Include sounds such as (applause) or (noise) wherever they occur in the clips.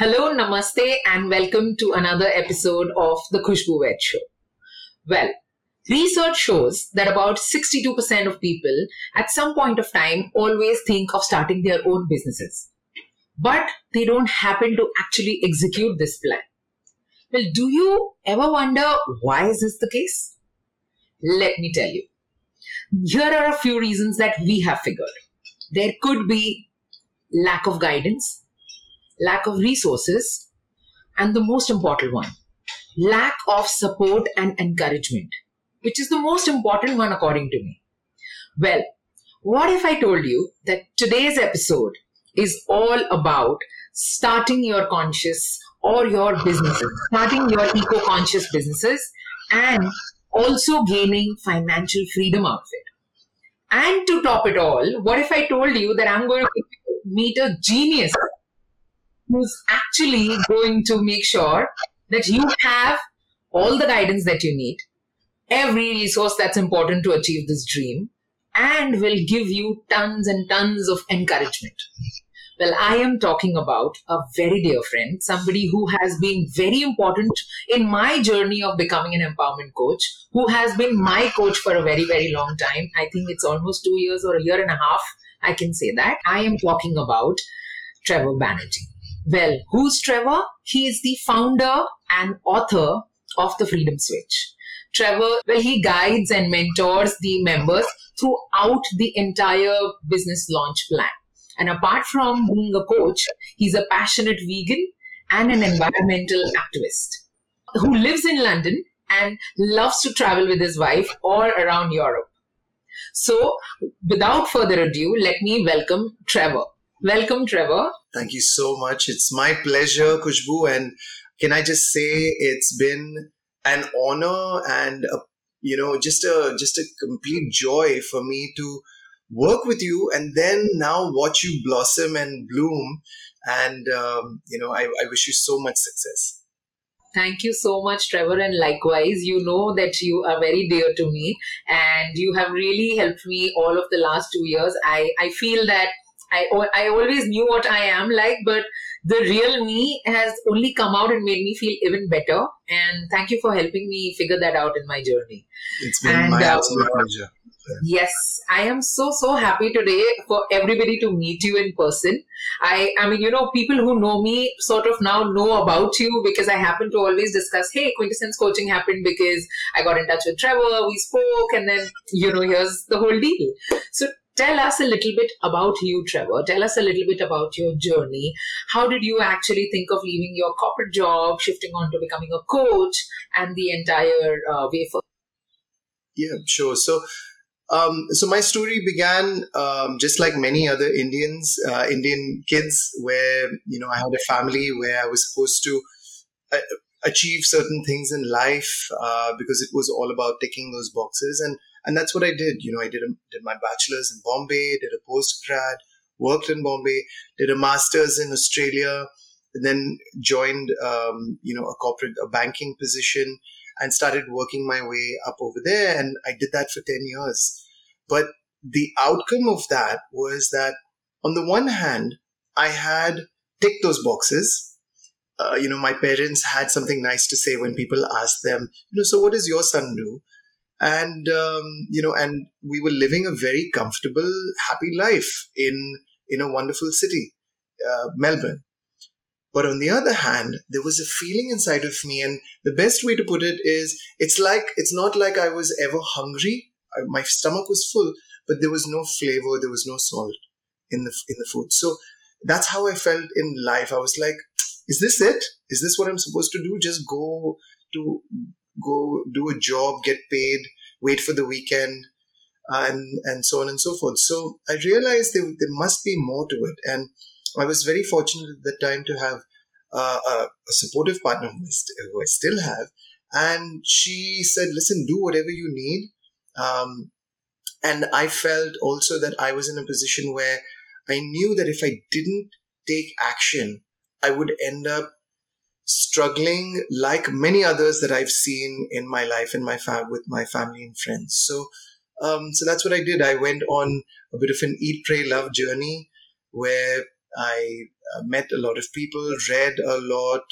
Hello, namaste, and welcome to another episode of the Khushbu Show. Well, research shows that about 62% of people at some point of time always think of starting their own businesses, but they don't happen to actually execute this plan. Well, do you ever wonder why is this the case? Let me tell you. Here are a few reasons that we have figured. There could be lack of guidance, lack of resources, and the most important one, lack of support and encouragement, which is the most important one according to me. Well, what if I told you that today's episode is all about starting your conscious or your businesses, starting your eco conscious businesses, and also gaining financial freedom out of it. And to top it all, what if I told you that I'm going to meet a genius who's actually going to make sure that you have all the guidance that you need, every resource that's important to achieve this dream, and will give you tons and tons of encouragement. Well, I am talking about a very dear friend, somebody who has been very important in my journey of becoming an empowerment coach, who has been my coach for a very, very long time. I think it's almost two years or a year and a half. I can say that. I am talking about Trevor Banerjee. Well, who's Trevor? He is the founder and author of the Freedom Switch. Trevor, well, he guides and mentors the members throughout the entire business launch plan. And apart from being a coach, he's a passionate vegan and an environmental activist who lives in London and loves to travel with his wife all around Europe. So, without further ado, let me welcome Trevor. Welcome, Trevor. Thank you so much. It's my pleasure, Khushbu. And can I just say it's been an honor and a, you know just a just a complete joy for me to work with you and then now watch you blossom and bloom. And um, you know, I, I wish you so much success. Thank you so much, Trevor. And likewise, you know that you are very dear to me and you have really helped me all of the last two years. I, I feel that I, I always knew what I am like, but the real me has only come out and made me feel even better. And thank you for helping me figure that out in my journey. It's been and, my uh, absolute pleasure. Yes, I am so so happy today for everybody to meet you in person. I I mean, you know, people who know me sort of now know about you because I happen to always discuss, hey, quintessence coaching happened because I got in touch with Trevor, we spoke, and then you know, here's the whole deal. So tell us a little bit about you, Trevor. Tell us a little bit about your journey. How did you actually think of leaving your corporate job, shifting on to becoming a coach, and the entire uh, way for? Yeah, sure. So um, so my story began um, just like many other Indians, uh, Indian kids, where you know I had a family where I was supposed to uh, achieve certain things in life uh, because it was all about ticking those boxes, and and that's what I did. You know, I did a, did my bachelor's in Bombay, did a post grad, worked in Bombay, did a master's in Australia, and then joined um, you know a corporate a banking position and started working my way up over there. And I did that for 10 years. But the outcome of that was that on the one hand, I had ticked those boxes. Uh, you know, my parents had something nice to say when people asked them, you know, so what does your son do? And, um, you know, and we were living a very comfortable, happy life in, in a wonderful city, uh, Melbourne. But on the other hand, there was a feeling inside of me, and the best way to put it is it's like, it's not like I was ever hungry. I, my stomach was full, but there was no flavor, there was no salt in the, in the food. So that's how I felt in life. I was like, is this it? Is this what I'm supposed to do? Just go to, go do a job, get paid, wait for the weekend, and, and so on and so forth. So I realized there, there must be more to it. And, I was very fortunate at the time to have uh, a, a, supportive partner who I, st- who I, still have. And she said, listen, do whatever you need. Um, and I felt also that I was in a position where I knew that if I didn't take action, I would end up struggling like many others that I've seen in my life and my fam- with my family and friends. So, um, so that's what I did. I went on a bit of an eat, pray, love journey where I uh, met a lot of people, read a lot,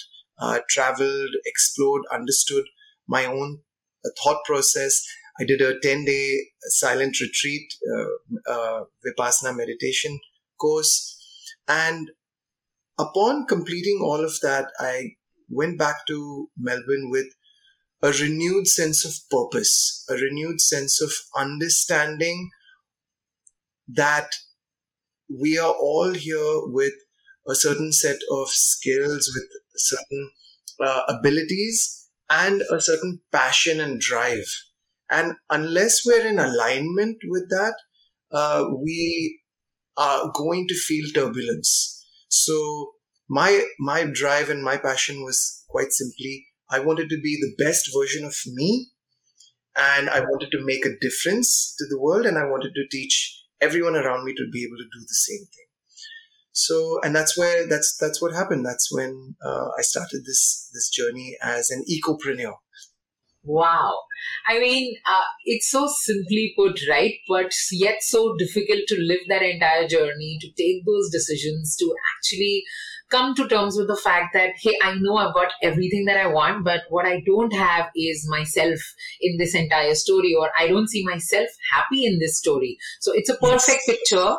uh, traveled, explored, understood my own uh, thought process. I did a 10 day silent retreat, uh, Vipassana meditation course. And upon completing all of that, I went back to Melbourne with a renewed sense of purpose, a renewed sense of understanding that we are all here with a certain set of skills, with certain uh, abilities, and a certain passion and drive. And unless we're in alignment with that, uh, we are going to feel turbulence. So my my drive and my passion was quite simply I wanted to be the best version of me, and I wanted to make a difference to the world, and I wanted to teach everyone around me to be able to do the same thing. So, and that's where that's that's what happened. That's when uh, I started this this journey as an ecopreneur. Wow. I mean, uh, it's so simply put, right? But yet so difficult to live that entire journey, to take those decisions, to actually come to terms with the fact that, hey, I know I've got everything that I want, but what I don't have is myself in this entire story, or I don't see myself happy in this story. So it's a perfect yes. picture,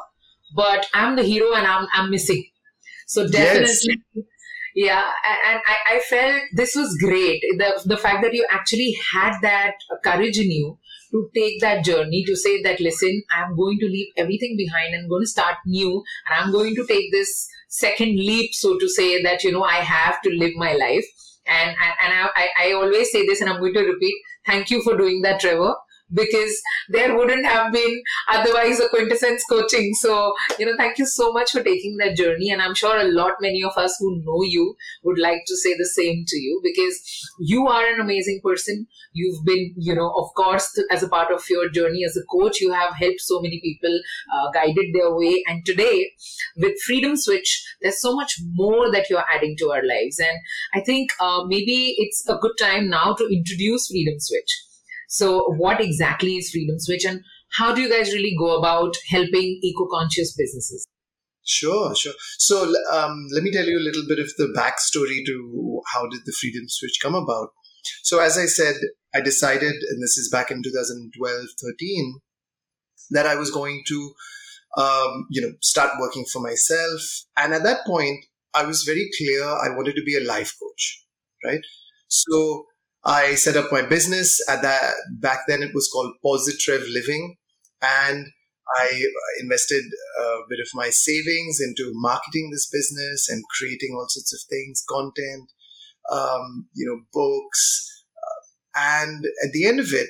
but I'm the hero and I'm, I'm missing. So definitely. Yes. Yeah, and I, I felt this was great. The, the fact that you actually had that courage in you to take that journey to say that listen i'm going to leave everything behind and i'm going to start new and i'm going to take this second leap, so to say, that, you know, I have to live my life. And, and, I, I always say this, and I'm going to repeat, thank you for doing that, Trevor because there wouldn't have been otherwise a quintessence coaching. So, you know, thank you so much for taking that journey. And I'm sure a lot, many of us who know you would like to say the same to you because you are an amazing person. You've been, you know, of course, as a part of your journey as a coach, you have helped so many people, uh, guided their way. And today, with Freedom Switch, there's so much more that you're adding to our lives. And I think uh, maybe it's a good time now to introduce Freedom Switch so, what exactly is Freedom Switch, and how do you guys really go about helping eco-conscious businesses? Sure, sure. So, um, let me tell you a little bit of the backstory to how did the Freedom Switch come about. So, as I said, I decided, and this is back in 2012 13, that I was going to, um, you know, start working for myself. And at that point, I was very clear I wanted to be a life coach, right? So I set up my business at that back then it was called Positrev Living and I invested a bit of my savings into marketing this business and creating all sorts of things, content, um, you know, books. And at the end of it,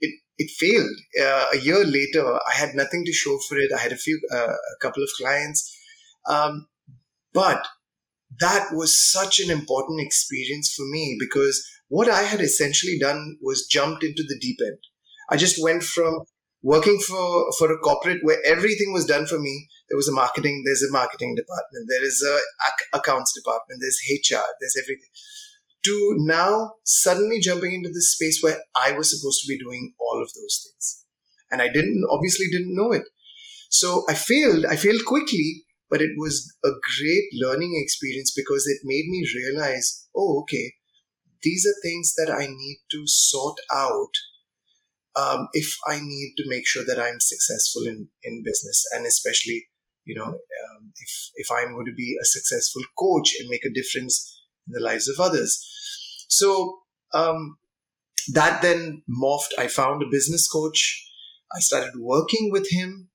it, it failed. Uh, a year later, I had nothing to show for it. I had a few, uh, a couple of clients. Um, but that was such an important experience for me because what I had essentially done was jumped into the deep end. I just went from working for, for a corporate where everything was done for me. There was a marketing, there's a marketing department, there is a accounts department, there's HR, there's everything. To now suddenly jumping into this space where I was supposed to be doing all of those things. And I didn't, obviously didn't know it. So I failed, I failed quickly, but it was a great learning experience because it made me realize, oh, okay, these are things that I need to sort out um, if I need to make sure that I'm successful in, in business and especially, you know, um, if, if I'm going to be a successful coach and make a difference in the lives of others. So, um, that then morphed. I found a business coach. I started working with him.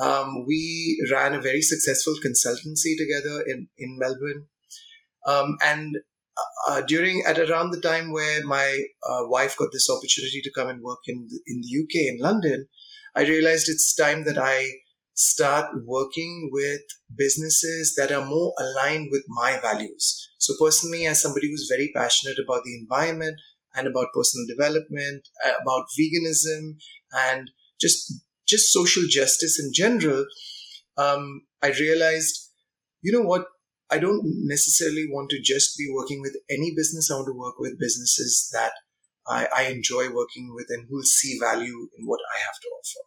Um, we ran a very successful consultancy together in, in Melbourne. Um, and uh, during at around the time where my uh, wife got this opportunity to come and work in the, in the UK in London, I realized it's time that I start working with businesses that are more aligned with my values. So personally, as somebody who's very passionate about the environment and about personal development, uh, about veganism, and just just social justice in general, um, I realized, you know what, I don't necessarily want to just be working with any business. I want to work with businesses that I, I enjoy working with and who will see value in what I have to offer.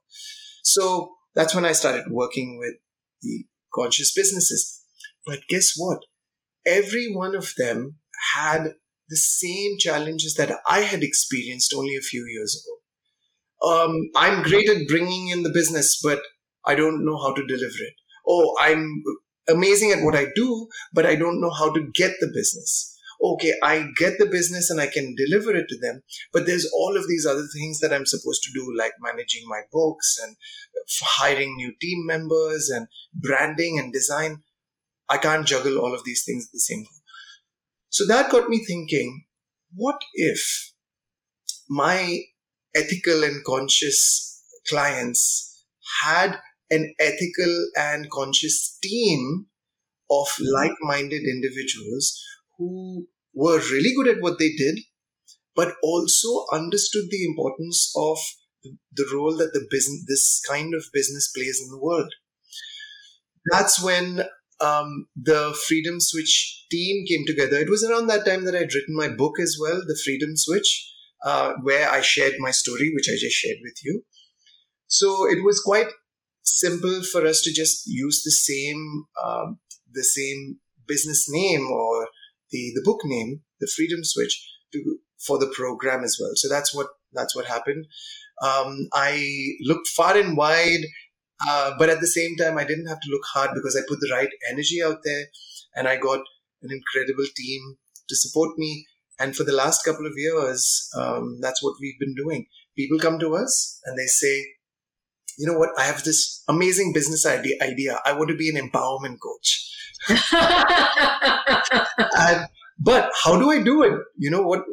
So that's when I started working with the conscious businesses. But guess what? Every one of them had the same challenges that I had experienced only a few years ago. Um, I'm great at bringing in the business, but I don't know how to deliver it. Oh, I'm amazing at what I do, but I don't know how to get the business. Okay, I get the business and I can deliver it to them, but there's all of these other things that I'm supposed to do, like managing my books and hiring new team members and branding and design. I can't juggle all of these things at the same time. So that got me thinking what if my ethical and conscious clients had an ethical and conscious team of like minded individuals who were really good at what they did, but also understood the importance of the role that the business, this kind of business plays in the world. That's when um, the Freedom Switch team came together. It was around that time that I'd written my book as well, The Freedom Switch, uh, where I shared my story, which I just shared with you. So it was quite simple for us to just use the same um, the same business name or the the book name, The Freedom Switch, to for the program as well. So that's what that's what happened. Um, I looked far and wide uh, but at the same time, I didn't have to look hard because I put the right energy out there and I got an incredible team to support me. And for the last couple of years, um, that's what we've been doing. People come to us and they say, you know what? I have this amazing business idea. idea. I want to be an empowerment coach. (laughs) and, but how do I do it? You know what?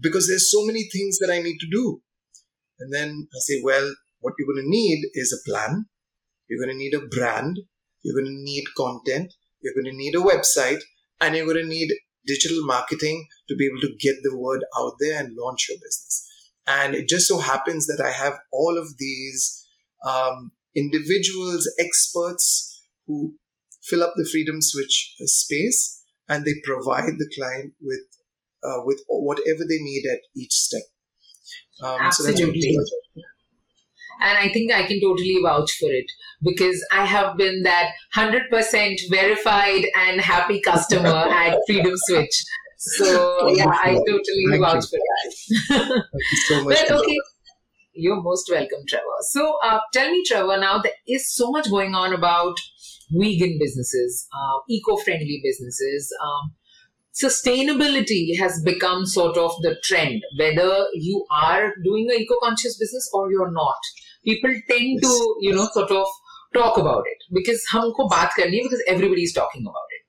Because there's so many things that I need to do. And then I say, well, what you're going to need is a plan. You're going to need a brand. You're going to need content. You're going to need a website and you're going to need digital marketing to be able to get the word out there and launch your business. And it just so happens that I have all of these um, individuals, experts who fill up the Freedom Switch space and they provide the client with uh, with whatever they need at each step. Um, Absolutely. So and I think I can totally vouch for it because I have been that 100% verified and happy customer (laughs) at Freedom Switch. So, yeah, I totally Thank vouch you. for that. Thank you so (laughs) much. but, okay. You're most welcome, Trevor. So, uh, tell me, Trevor, now there is so much going on about vegan businesses, uh, eco friendly businesses. Um, sustainability has become sort of the trend, whether you are doing an eco conscious business or you're not people tend yes. to, you know, sort of talk about it because humko baat karni because everybody is talking about it.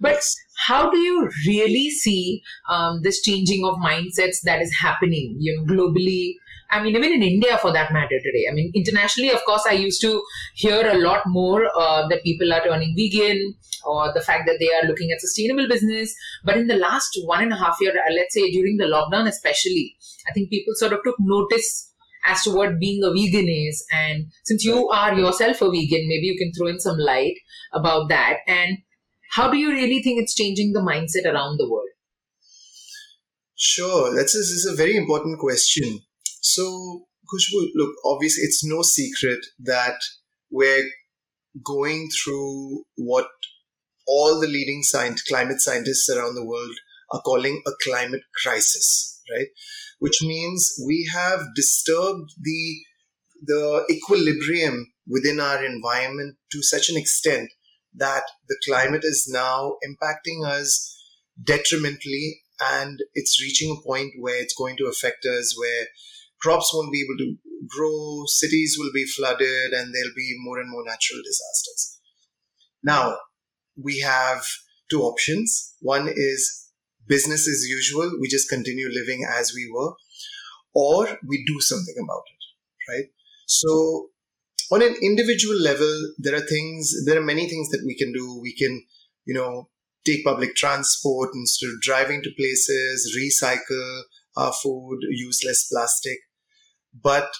But how do you really see um, this changing of mindsets that is happening, you know, globally? I mean, even in India for that matter today. I mean, internationally, of course, I used to hear a lot more uh, that people are turning vegan or the fact that they are looking at sustainable business. But in the last one and a half year, uh, let's say during the lockdown, especially, I think people sort of took notice as to what being a vegan is. And since you are yourself a vegan, maybe you can throw in some light about that. And how do you really think it's changing the mindset around the world? Sure, that's a, this is a very important question. So, Khushbu, look, obviously, it's no secret that we're going through what all the leading science, climate scientists around the world are calling a climate crisis, right? which means we have disturbed the the equilibrium within our environment to such an extent that the climate is now impacting us detrimentally and it's reaching a point where it's going to affect us where crops won't be able to grow cities will be flooded and there'll be more and more natural disasters now we have two options one is business as usual, we just continue living as we were, or we do something about it, right? So, on an individual level, there are things, there are many things that we can do. We can, you know, take public transport instead of driving to places, recycle our food, use less plastic. But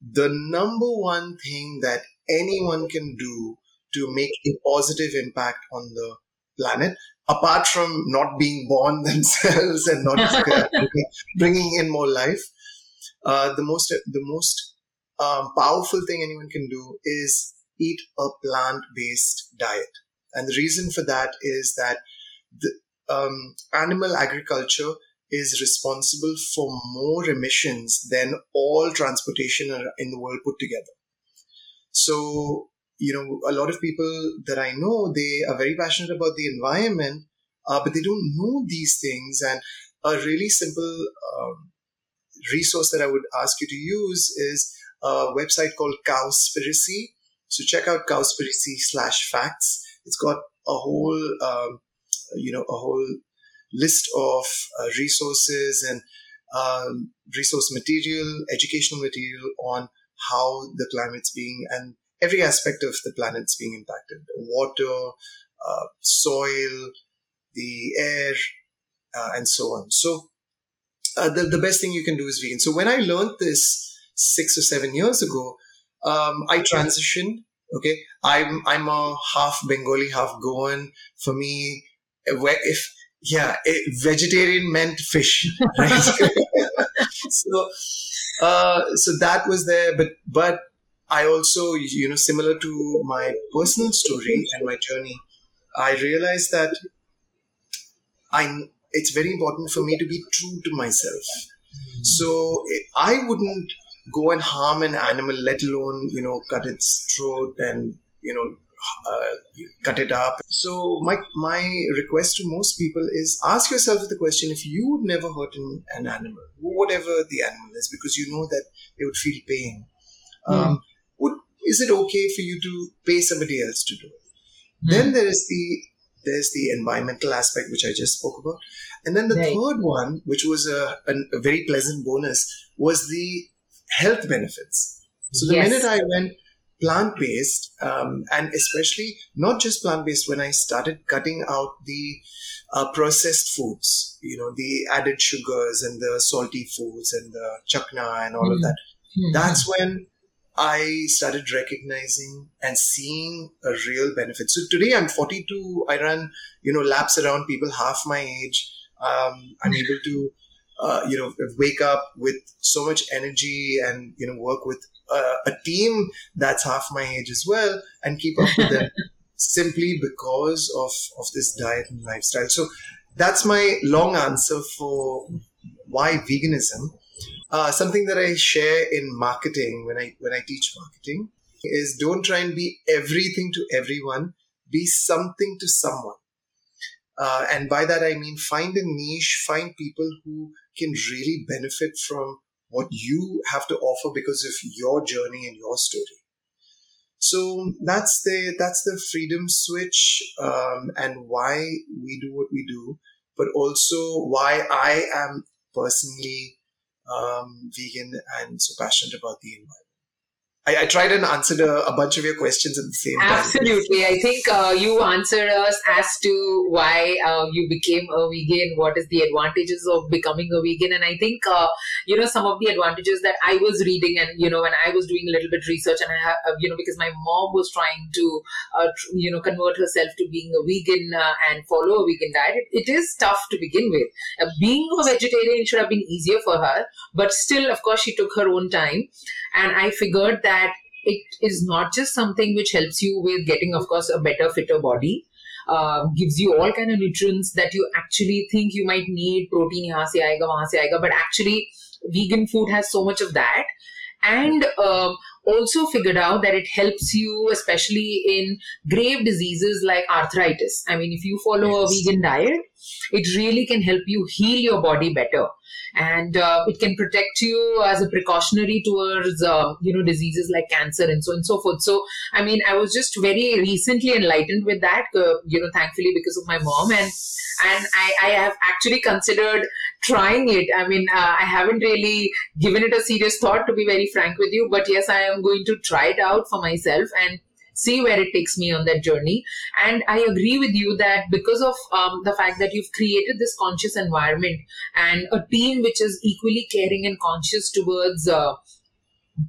the number one thing that anyone can do to make a positive impact on the planet apart from not being born (laughs) themselves and not (laughs) bringing in more life, uh, the most the most um, powerful thing anyone can do is eat a plant based diet. And the reason for that is that the um, animal agriculture is responsible for more emissions than all transportation in the world put together. So, you know, a lot of people that I know, they are very passionate about the environment, uh, but they don't know these things. And a really simple um, resource that I would ask you to use is a website called Cowspiracy. So check out Cowspiracy slash facts. It's got a whole, um, you know, a whole list of uh, resources and um, resource material, educational material on how the climate's being and every aspect of the planet's being impacted water, uh, soil, the air, uh, and so on. So, uh, the, the best thing you can do is vegan. So, when I learned this six or seven years ago, um, I transitioned. Okay, I'm I'm a half Bengali, half Goan. For me, if yeah, vegetarian meant fish, (laughs) right? (laughs) so, uh, so that was there, but but I also, you know, similar to my personal story and my journey, I realized that I it's very important for me to be true to myself. So I wouldn't go and harm an animal, let alone you know cut its throat and you know cut it up. So my my request to most people is ask yourself the question: if you would never hurt an, an animal, whatever the animal is, because you know that they would feel pain. Mm. Um, would is it okay for you to pay somebody else to do it? Mm. Then there is the there's the environmental aspect which I just spoke about, and then the right. third one, which was a, a, a, very pleasant bonus, was the health benefits. So the yes. minute I went plant based, um, and especially not just plant based, when I started cutting out the uh, processed foods, you know, the added sugars and the salty foods and the chakna and all mm. of that, mm. that's when I started recognizing and seeing a real benefit. So today I'm 42. I run, you know, laps around people half my age. Um, I'm hmm. able to, uh, you know, wake up with so much energy and, you know, work with uh, a team that's half my age as well and keep up with them (laughs) simply because of, of this diet and lifestyle. So that's my long answer for why veganism. Uh, something that I share in marketing when I when I teach marketing is don't try and be everything to everyone. Be something to someone. Uh, and by that I mean find a niche, find people who can really benefit from what you have to offer because of your journey and your story. So that's the that's the freedom switch um, and why we do what we do, but also why I am personally um, vegan and so passionate about the environment. I, I tried and answered a, a, bunch of your questions at the same time. Absolutely. I think uh, you answered us as to why uh, you became a vegan, what is the advantages of becoming a vegan. And I think, uh, you know, some of the advantages that I was reading and, you know, when I was doing a little bit research and I have, uh, you know, because my mom was trying to, uh, you know, convert herself to being a vegan uh, and follow a vegan diet, it, it is tough to begin with. being a vegetarian should have been easier for her, but still, of course, she took her own time. And I figured that it is not just something which helps you with getting, of course, a better, fitter body. Uh, gives you all kind of nutrients that you actually think you might need protein yahan se aayega wahan se aayega but actually vegan food has so much of that and uh, also figured out that it helps you especially in grave diseases like arthritis i mean if you follow yes. a vegan diet it really can help you heal your body better. And uh, it can protect you as a precautionary towards uh, you know diseases like cancer and so on and so forth. So i mean i was just very recently enlightened with that uh, you know thankfully because of my mom. And and I, I have actually considered trying it. I mean uh, i haven't really given it a serious thought to be very frank with you. But yes i am going to try it out for myself. And see where it takes me on that journey. And I agree with you that because of um, the fact that you've created this conscious environment and a team which is equally caring and conscious towards. Uh,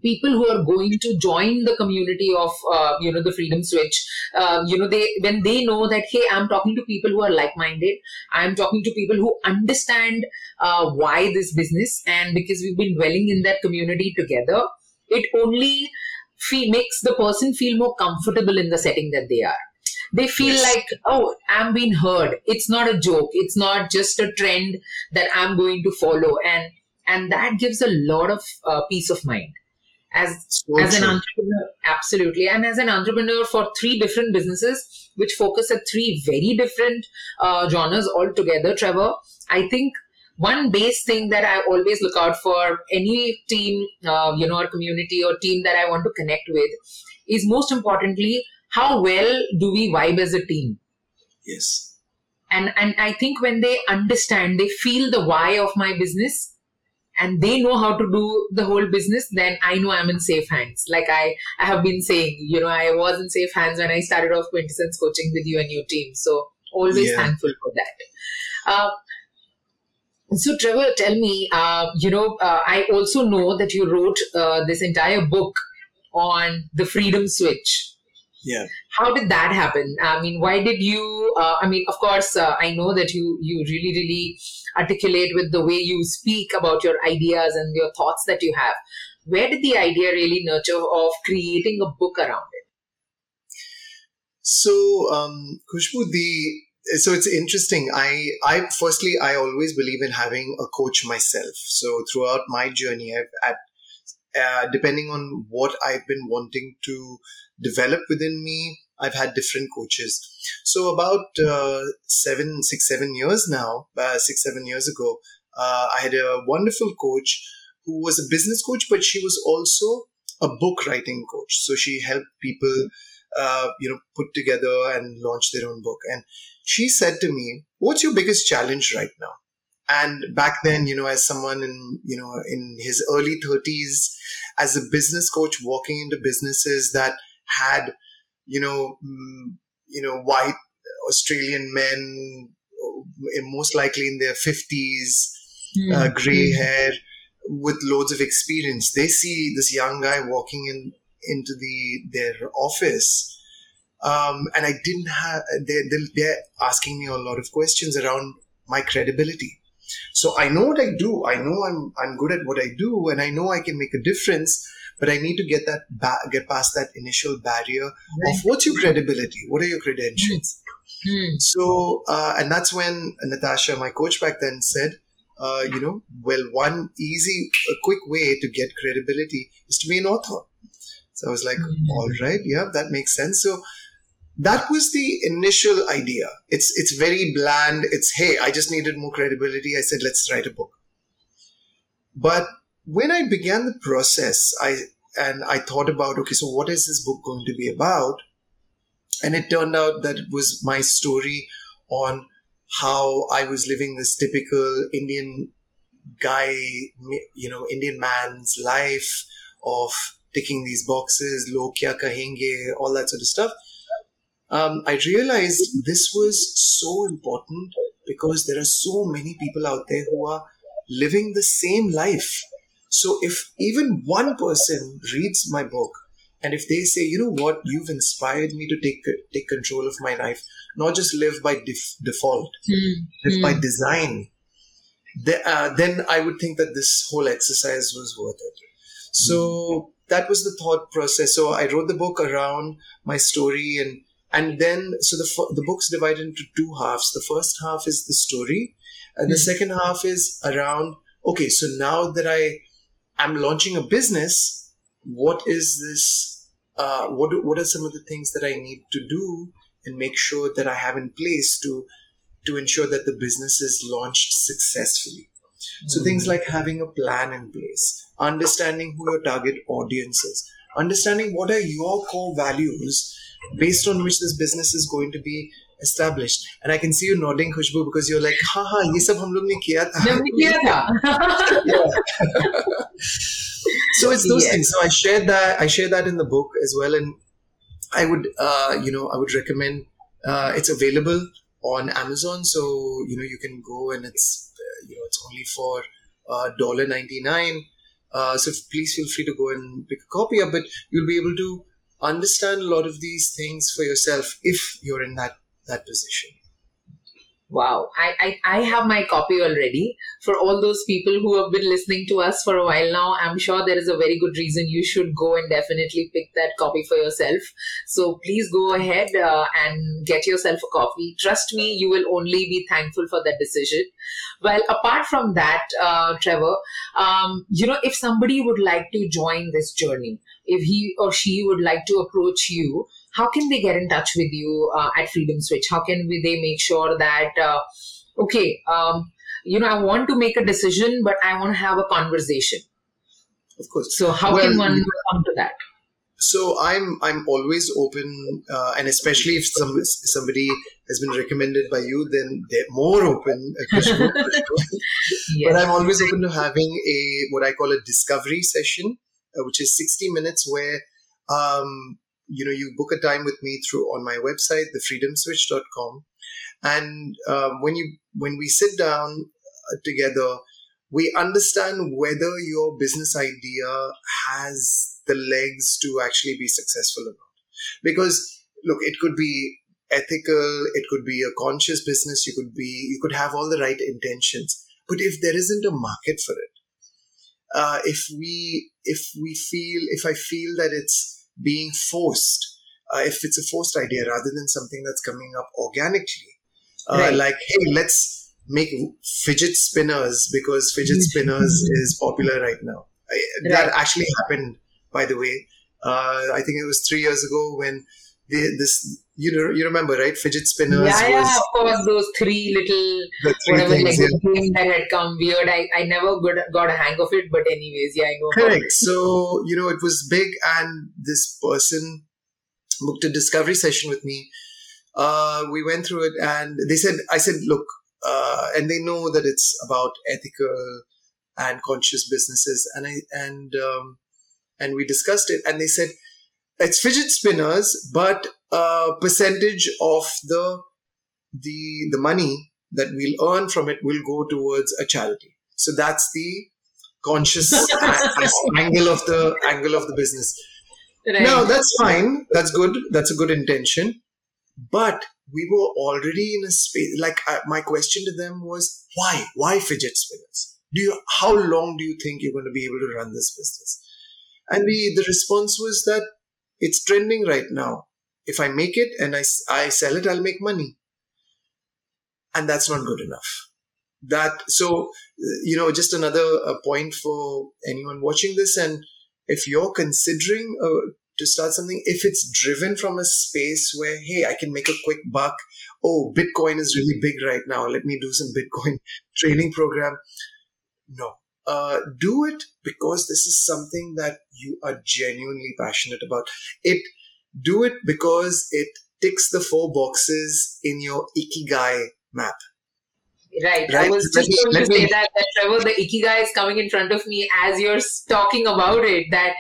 people who are going to join the community of uh, you know the freedom switch uh, you know they when they know that hey i'm talking to people who are like minded i'm talking to people who understand uh, why this business and because we've been dwelling in that community together it only feel, makes the person feel more comfortable in the setting that they are. They feel yes. like oh i'm being heard. It's not a joke. It's not just a trend that i'm going to follow. And and that gives a lot of uh, peace of mind. As so as true. an entrepreneur absolutely. And as an entrepreneur for three different businesses which focus at three very different uh, genres altogether trevor i think one base thing that I always look out for any team, uh, you know, or community or team that I want to connect with is most importantly, how well do we vibe as a team? Yes. And, and I think when they understand, they feel the why of my business and they know how to do the whole business, then I know I'm in safe hands. Like I, I have been saying, you know, I was in safe hands when I started off Quintessence coaching with you and your team. So always yeah. thankful for that. Uh, so, Trevor, tell me, uh, you know, uh, I also know that you wrote uh, this entire book on the freedom switch. Yeah. How did that happen? I mean, why did you? Uh, I mean, of course, uh, I know that you you really really articulate with the way you speak about your ideas and your thoughts that you have. Where did the idea really nurture of creating a book around it? So, um, Khushbu, the so it's interesting. I i firstly i always believe in having a coach myself. So throughout my journey i've at uh, depending on what i've been wanting to develop within me i've had different coaches. So about uh, seven six seven years now uh, six seven years ago uh, i had a wonderful coach who was a business coach but she was also a book writing coach. So she helped people uh, you know put together and launch their own book and she said to me, What's your biggest challenge right now? And back then, you know, as someone in, you know, in his early 30s, as a business coach walking into businesses that had, you know, mm, you know, white Australian men, most likely in their 50s, mm-hmm. uh, gray hair, with loads of experience. They see this young guy walking in into the their office um, and I didn't have, they're, they're asking me a lot of questions around my credibility. So I know what I do. I know I'm, I'm good at what I do and I know I can make a difference, but I need to get that, ba- get past that initial barrier right. of what's your credibility? What are your credentials? Mm. So, uh, and that's when Natasha, my coach back then said, uh, you know, well, one easy, a quick way to get credibility is to be an author. So I was like, mm. all right, yeah, that makes sense. So that was the initial idea. It's it's very bland. It's hey, I just needed more credibility. I said, let's write a book. But when I began the process, I and I thought about okay, so what is this book going to be about? And it turned out that it was my story on how I was living this typical Indian guy, you know, Indian man's life of ticking these boxes, lo kya kahenge, all that sort of stuff um, I realized this was so important because there are so many people out there who are living the same life. So if even one person reads my book and if they say, you know what, you've inspired me to take take control of my life, not just live by def- default, mm. live by hmm. design, uh, then I would think that this whole exercise was worth it. So mm. That was the thought process. So I wrote the book around my story and and then so the the book's divided into two halves the first half is the story and the mm-hmm. second half is around okay so now that i am launching a business what is this uh, what what are some of the things that i need to do and make sure that i have in place to to ensure that the business is launched successfully so things hmm. like having a plan in place understanding who your target audience is understanding what are your core values based on which this business is going to be established. And I can see you nodding, Khushbu, because you're like, ha ha, ye sab hum log ne kiya tha. kiya tha. (laughs) so it's those yes. things. So I shared that. I share that in the book as well, and I would, uh, you know, I would recommend. Uh, it's available on Amazon, so you know you can go and it's, you know, it's only for uh, dollar ninety nine. Uh, so please feel free to go and pick a copy up, but you'll be able to understand a lot of these things for yourself if you're in that that position Wow, I, I, I have my copy already. For all those people who have been listening to us for a while now, I'm sure there is a very good reason you should go and definitely pick that copy for yourself. So please go ahead uh, and get yourself a copy. Trust me, you will only be thankful for that decision. Well, apart from that, uh, Trevor, um, you know, if somebody would like to join this journey, if he or she would like to approach you, how can they get in touch with you uh, at Freedom Switch? How can we, they make sure that, uh, okay, um, you know, I want to make a decision, but I want to have a conversation. Of course. So how well, can one come to that? So I'm I'm always open, uh, and especially if some somebody has been recommended by you, then they're more open. (laughs) yes. But I'm always open to having a what I call a discovery session, uh, which is 60 minutes where um, you know you book a time with me through on my website thefreedomswitch.com and um, when you when we sit down uh, together we understand whether your business idea has the legs to actually be successful or not. Because look it could be ethical it could be a conscious business you could be you could have all the right intentions. But if there isn't a market for it uh, if we if we feel if i feel that it's being forced, uh, if it's a forced idea rather than something that's coming up organically. Uh, right. Like, hey, let's make fidget spinners because fidget (laughs) spinners is popular right now. I, right. That actually happened, by the way. Uh, I think it was three years ago when this you know you remember right? Fidget spinners yeah, yeah of course those three little whatever things, like yeah. game that had come weird. I, I never got, got a hang of it but anyways yeah I know correct. so you know it was big and this person booked a discovery session with me. Uh, we went through it and they said I said look uh, and they know that it's about ethical and conscious businesses. And I and um, and we discussed it and they said it's fidget spinners, but a percentage of the the the money that we'll earn from it will go towards a charity. So that's the conscious (laughs) angle of the angle of the business. Right. Now that's fine. That's good. That's a good intention. But we were already in a space. Like uh, my question to them was, why? Why fidget spinners? Do you? How long do you think you're going to be able to run this business? And the the response was that it's trending right now. If I make it and I, I sell it, I'll make money. And that's not good enough. That, so, you know, just another uh, point for anyone watching this. And if you're considering uh, to start something, if it's driven from a space where, hey, I can make a quick buck. Oh, Bitcoin is really big right now. Let me do some Bitcoin (laughs) training program. No, uh, do it because this is something that you are genuinely passionate about. It do it because it ticks the four boxes in your ikigai map. Right. right. I was just going to say me... that, that Trevor, the ikigai is coming in front of me as you're talking about it. That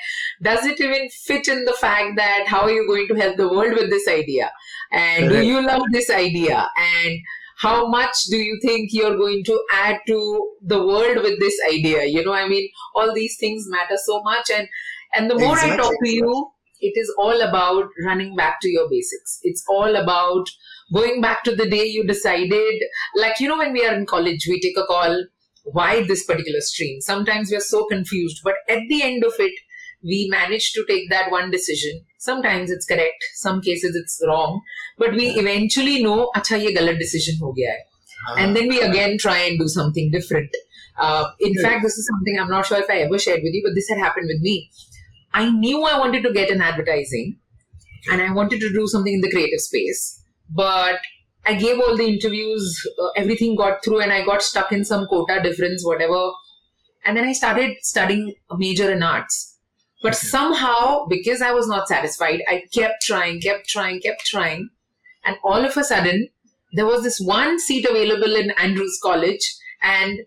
does it even fit in the fact that how are you going to help the world with this idea? And do you love this idea? And how much do you think you're going to add to the world with this idea? You know i mean all these things matter so much. And and the more exactly. i talk to you it is all about running back to your basics. It's all about going back to the day you decided like you know when we are in college we take a call why this particular stream? Sometimes we are so confused but at the end of it we manage to take that one decision sometimes it's correct some cases it's wrong but we eventually know acha ye galat decision ho gaya hai. And then we again try and do something different. Uh, in fact this is something i'm not sure if i ever shared with you but this had happened with me. I knew i wanted to get in advertising and i wanted to do something in the creative space but i gave all the interviews uh, everything got through and i got stuck in some quota difference whatever. And then i started studying a major in arts but somehow, because I was not satisfied, I kept trying, kept trying, kept trying. And all of a sudden, there was this one seat available in Andrews College, and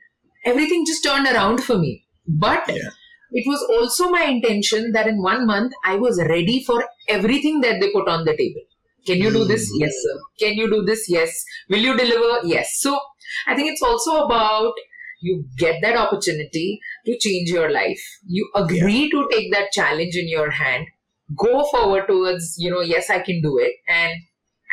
everything just turned around for me. But yeah. it was also my intention that in one month, I was ready for everything that they put on the table. Can you do this? Yes, sir. Can you do this? Yes. Will you deliver? Yes. So I think it's also about you get that opportunity to change your life you agree yeah. to take that challenge in your hand go forward towards you know yes i can do it and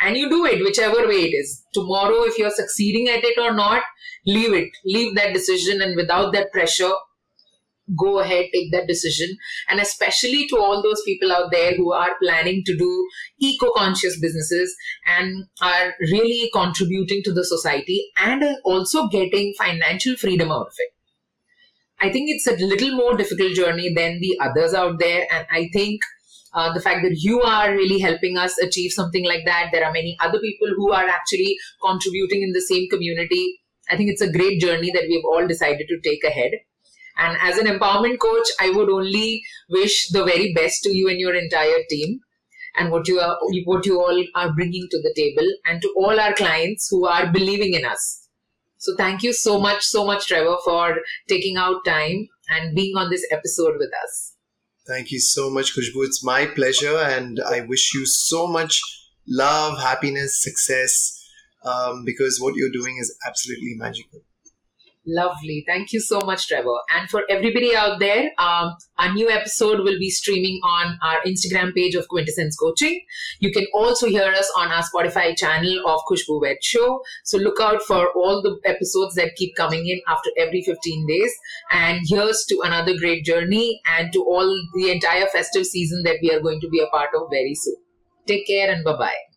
and you do it whichever way it is. Tomorrow, if you're succeeding at it or not, leave it. Leave that decision and without that pressure, go ahead, take that decision. And especially to all those people out there who are planning to do eco conscious businesses and are really contributing to the society and also getting financial freedom out of it. I think it's a little more difficult journey than the others out there. And I think uh, the fact that you are really helping us achieve something like that. There are many other people who are actually contributing in the same community. I think it's a great journey that we've all decided to take ahead. And as an empowerment coach, I would only wish the very best to you and your entire team and what you are, what you all are bringing to the table and to all our clients who are believing in us. So thank you so much, so much, Trevor, for taking out time and being on this episode with us. Thank you so much, Khushbu. It's my pleasure, and I wish you so much love, happiness, success, um, because what you're doing is absolutely magical. Lovely. Thank you so much, Trevor. And for everybody out there, um, our new episode will be streaming on our Instagram page of Quintessence Coaching. You can also hear us on our Spotify channel of Khushbu Vet Show. So look out for all the episodes that keep coming in after every 15 days. And here's to another great journey and to all the entire festive season that we are going to be a part of very soon. Take care and bye bye.